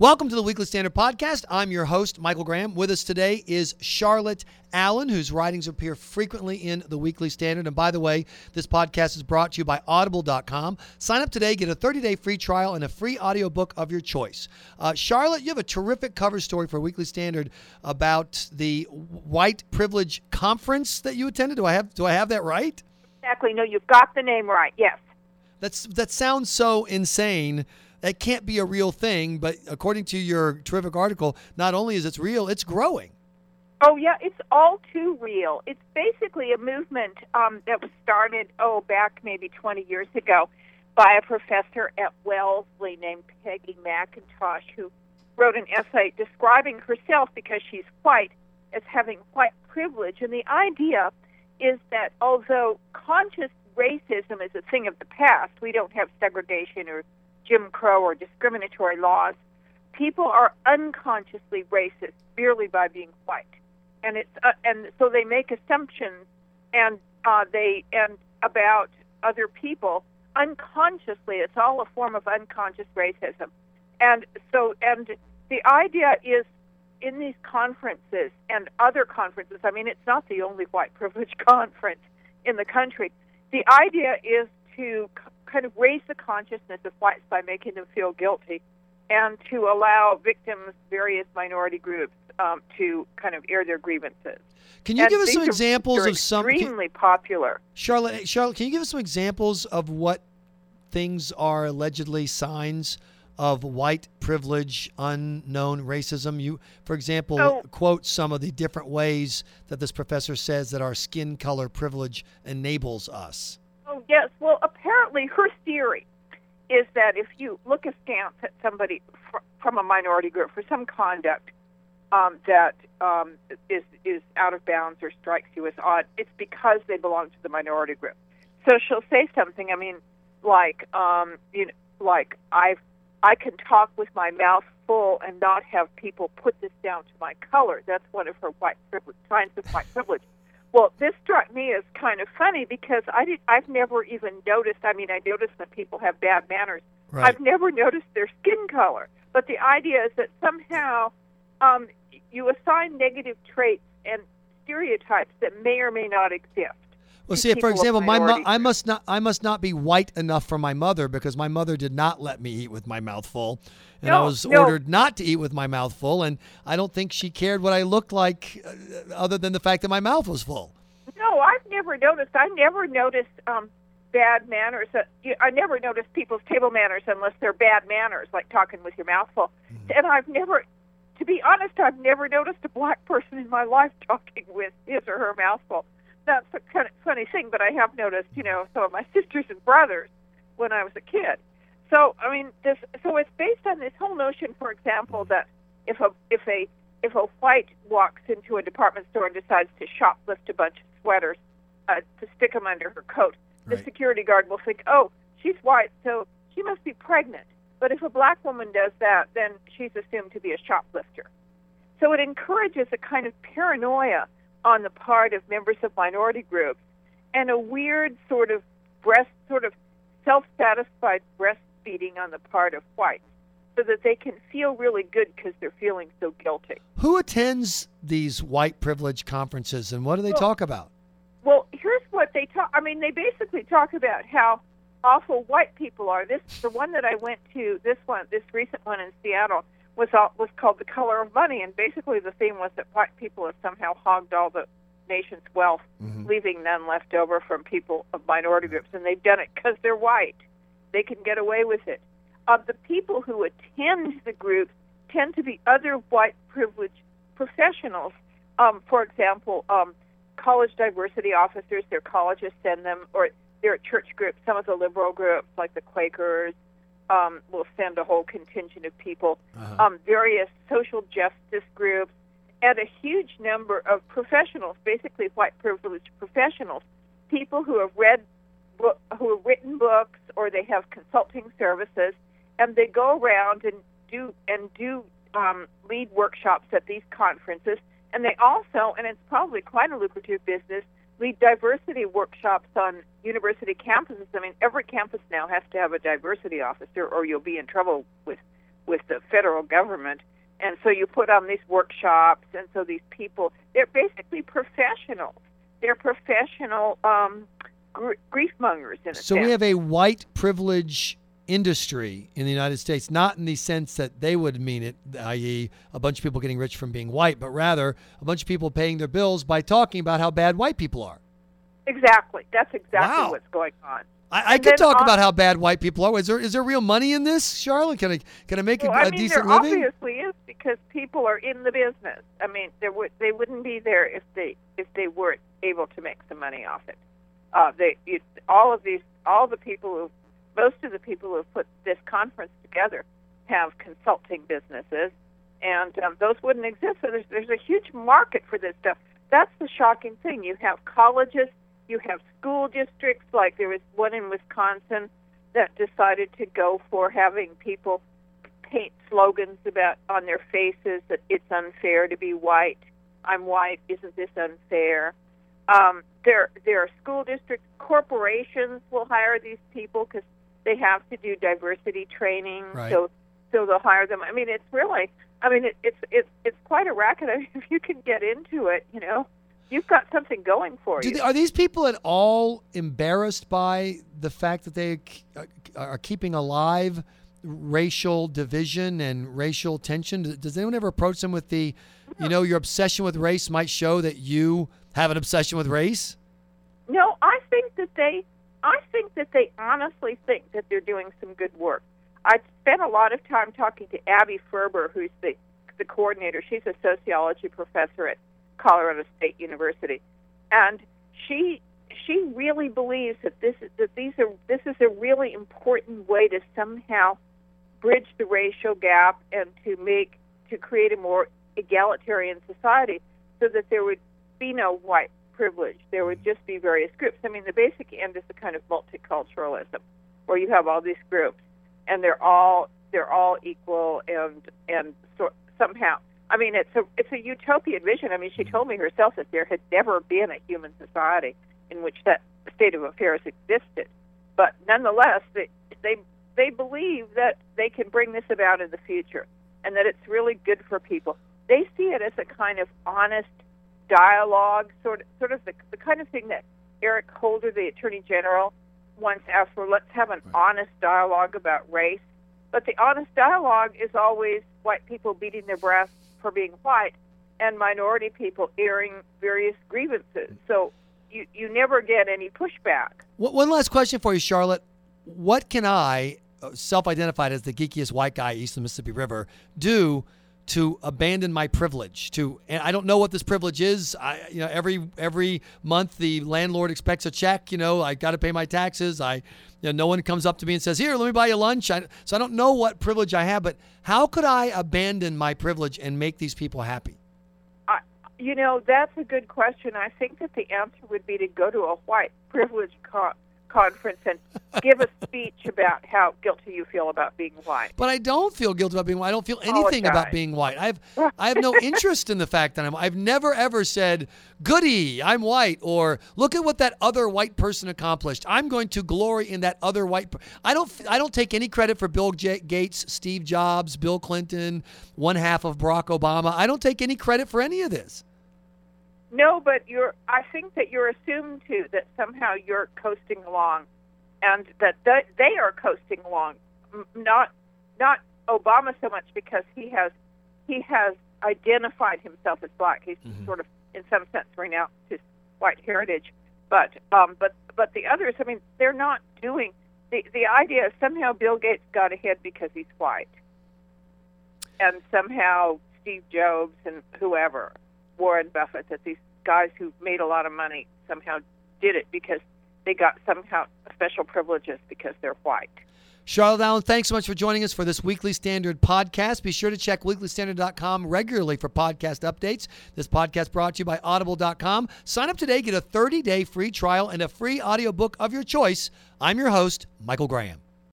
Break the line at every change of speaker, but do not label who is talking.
Welcome to the Weekly Standard Podcast. I'm your host, Michael Graham. With us today is Charlotte Allen, whose writings appear frequently in the Weekly Standard. And by the way, this podcast is brought to you by Audible.com. Sign up today, get a 30 day free trial, and a free audiobook of your choice. Uh, Charlotte, you have a terrific cover story for Weekly Standard about the White Privilege Conference that you attended. Do I have, do I have that right?
Exactly. No, you've got the name right. Yes.
That's, that sounds so insane that can't be a real thing. But according to your terrific article, not only is it real, it's growing.
Oh yeah, it's all too real. It's basically a movement um, that was started oh back maybe 20 years ago by a professor at Wellesley named Peggy McIntosh, who wrote an essay describing herself because she's white as having white privilege. And the idea is that although conscious racism is a thing of the past, we don't have segregation or Jim Crow or discriminatory laws, people are unconsciously racist merely by being white, and it's uh, and so they make assumptions and uh, they and about other people unconsciously. It's all a form of unconscious racism, and so and the idea is in these conferences and other conferences. I mean, it's not the only white privilege conference in the country. The idea is to kind of raise the consciousness of whites by making them feel guilty and to allow victims, various minority groups, um, to kind of air their grievances.
Can you
and
give us some examples of some
extremely popular?
Charlotte, Charlotte, can you give us some examples of what things are allegedly signs of white privilege, unknown racism? You, for example,
so,
quote some of the different ways that this professor says that our skin color privilege enables us.
Oh yes, well apparently her theory is that if you look askance at somebody fr- from a minority group for some conduct um, that um, is is out of bounds or strikes you as odd, it's because they belong to the minority group. So she'll say something. I mean, like um, you know, like I've I can talk with my mouth full and not have people put this down to my color. That's one of her white privilege signs of white privilege. Well, this struck me as kind of funny because I did, I've never even noticed. I mean, I noticed that people have bad manners.
Right.
I've never noticed their skin color. But the idea is that somehow um, you assign negative traits and stereotypes that may or may not exist.
Well, see, for example, my mo- I must not I must not be white enough for my mother because my mother did not let me eat with my mouth full, and I was
no.
ordered not to eat with my mouth full, and I don't think she cared what I looked like, uh, other than the fact that my mouth was full.
No, I've never noticed. I never noticed um, bad manners. Uh, I never noticed people's table manners unless they're bad manners, like talking with your mouth full. And I've never, to be honest, I've never noticed a black person in my life talking with his or her mouth full. That's a kind of funny thing, but I have noticed, you know, some of my sisters and brothers when I was a kid. So I mean, this. So it's based on this whole notion, for example, that if a if a if a white walks into a department store and decides to shoplift a bunch of sweaters uh, to stick them under her coat, the
Right.
security guard will think, "Oh, she's white, so she must be pregnant." But if a black woman does that, then she's assumed to be a shoplifter. So it encourages a kind of paranoia on the part of members of minority groups and a weird sort of breast, sort of self-satisfied breastfeeding on the part of whites, so that they can feel really good because they're feeling so guilty.
Who attends these white privilege conferences, and what do they
Well-
talk about?
Well, here's what they talk. I mean, they basically talk about how awful white people are. This the one that I went to. This one, this recent one in Seattle was all, was called "The Color of Money," and basically the theme was that white people have somehow hogged all the nation's wealth, leaving none left over from people of minority groups, and they've done it because they're white. They can get away with it. Of the people who attend the groups tend to be other white privileged professionals. Um, for example, um, college diversity officers, their colleges send them, or they're at church groups. Some of the liberal groups, like the Quakers, um, will send a whole contingent of people.
Uh-huh.
Um, various social justice groups, and a huge number of professionals, basically white privileged professionals, people who have read, book, who have written books, or they have consulting services, and they go around and do and do um, lead workshops at these conferences. And they also, and it's probably quite a lucrative business, lead diversity workshops on university campuses. I mean, every campus now has to have a diversity officer, or you'll be in trouble with with the federal government. And so you put on these workshops, and so these people, they're basically professionals. They're professional um, gr- grief mongers in a
So
sense.
we have a white privilege industry in the United States, not in the sense that they would mean it, i.e., a bunch of people getting rich from being white, but rather a bunch of people paying their bills by talking about how bad white people are.
Exactly. That's exactly
Wow.
what's going on.
I, I could talk about how bad white people are. Is there is there real money in this, Charlotte? Can I can I make a,
Well, I
a
mean,
decent
there
living?
obviously is because people are in the business. I mean, there would they wouldn't be there if they if they weren't able to make some money off it. Uh, they it, all of these all the people who most of the people who have put this conference together have consulting businesses, and um, those wouldn't exist. So there's there's a huge market for this stuff. That's the shocking thing. You have colleges, you have school districts. Like there was one in Wisconsin that decided to go for having people paint slogans about on their faces that it's unfair to be white. I'm white. Isn't this unfair? Um, there, there are school districts. Corporations will hire these people because they have to do diversity training.
Right.
So, so they'll hire them. I mean, it's really. I mean, it, it's it's it's quite a racket. I mean, if you can get into it, you know, you've got something going for
Do
you.
they, are these people at all embarrassed by the fact that they uh, are keeping alive racial division and racial tension? Does- Does anyone ever approach them with the, you know, your obsession with race might show that you have an obsession with race?
No, I think that they I think that they honestly think that they're doing some good work. I spent a lot of time talking to Abby Ferber, who's the the coordinator. She's a sociology professor at Colorado State University, and she she really believes that this is that these are this is a really important way to somehow bridge the racial gap and to make to create a more egalitarian society, so that there would be no white privilege. There would just be various groups. I mean, the basic end is a kind of multiculturalism, where you have all these groups, and they're all they're all equal and and so, somehow. I mean, it's a it's a utopian vision. I mean, she told me herself that there had never been a human society in which that state of affairs existed, but nonetheless, they they they believe that they can bring this about in the future, and that it's really good for people. They see it as a kind of honest dialogue, sort of, sort of the, the kind of thing that Eric Holder, the Attorney General, once asked for. Let's have an honest dialogue about race. But the honest dialogue is always white people beating their breasts for being white, and minority people airing various grievances. So you you never get any pushback.
One one last question for you, Charlotte. What can I, uh, self-identified as the geekiest white guy east of the Mississippi River, do to abandon my privilege? To and I don't know what this privilege is. I, you know, every every month the landlord expects a check. You know, I got to pay my taxes. I, you know, no one comes up to me and says, "Here, let me buy you lunch." I, so I don't know what privilege I have. But how could I abandon my privilege and make these people happy?
I, you know, that's a good question. I think that the answer would be to go to a white privilege con- conference and give a speech about how guilty you feel about being white.
But I don't feel guilty about being white. I don't feel anything about being white. I've I have no interest in the fact that I'm. I've never ever said, "Goody, I'm white," or "Look at what that other white person accomplished." I'm going to glory in that other white. Per- I don't. I don't take any credit for Bill J- Gates, Steve Jobs, Bill Clinton, one half of Barack Obama. I don't take any credit for any of this.
No, but you're. I think that you're assumed to that somehow you're coasting along, and that th- they are coasting along. Not, not Obama so much because he has, he has identified himself as black. He's sort of, in some sense, renounced his white heritage. But, um, but, but the others. I mean, they're not doing. The the idea is somehow Bill Gates got ahead because he's white, and somehow Steve Jobs and whoever Warren Buffett that these guys who made a lot of money somehow did it because they got somehow special privileges because they're white.
Charlotte Allen, thanks so much for joining us for this Weekly Standard podcast. Be sure to check weeklystandard.com regularly for podcast updates. This podcast brought to you by audible.com. Sign up today, get a 30-day free trial and a free audiobook of your choice. I'm your host, Michael Graham.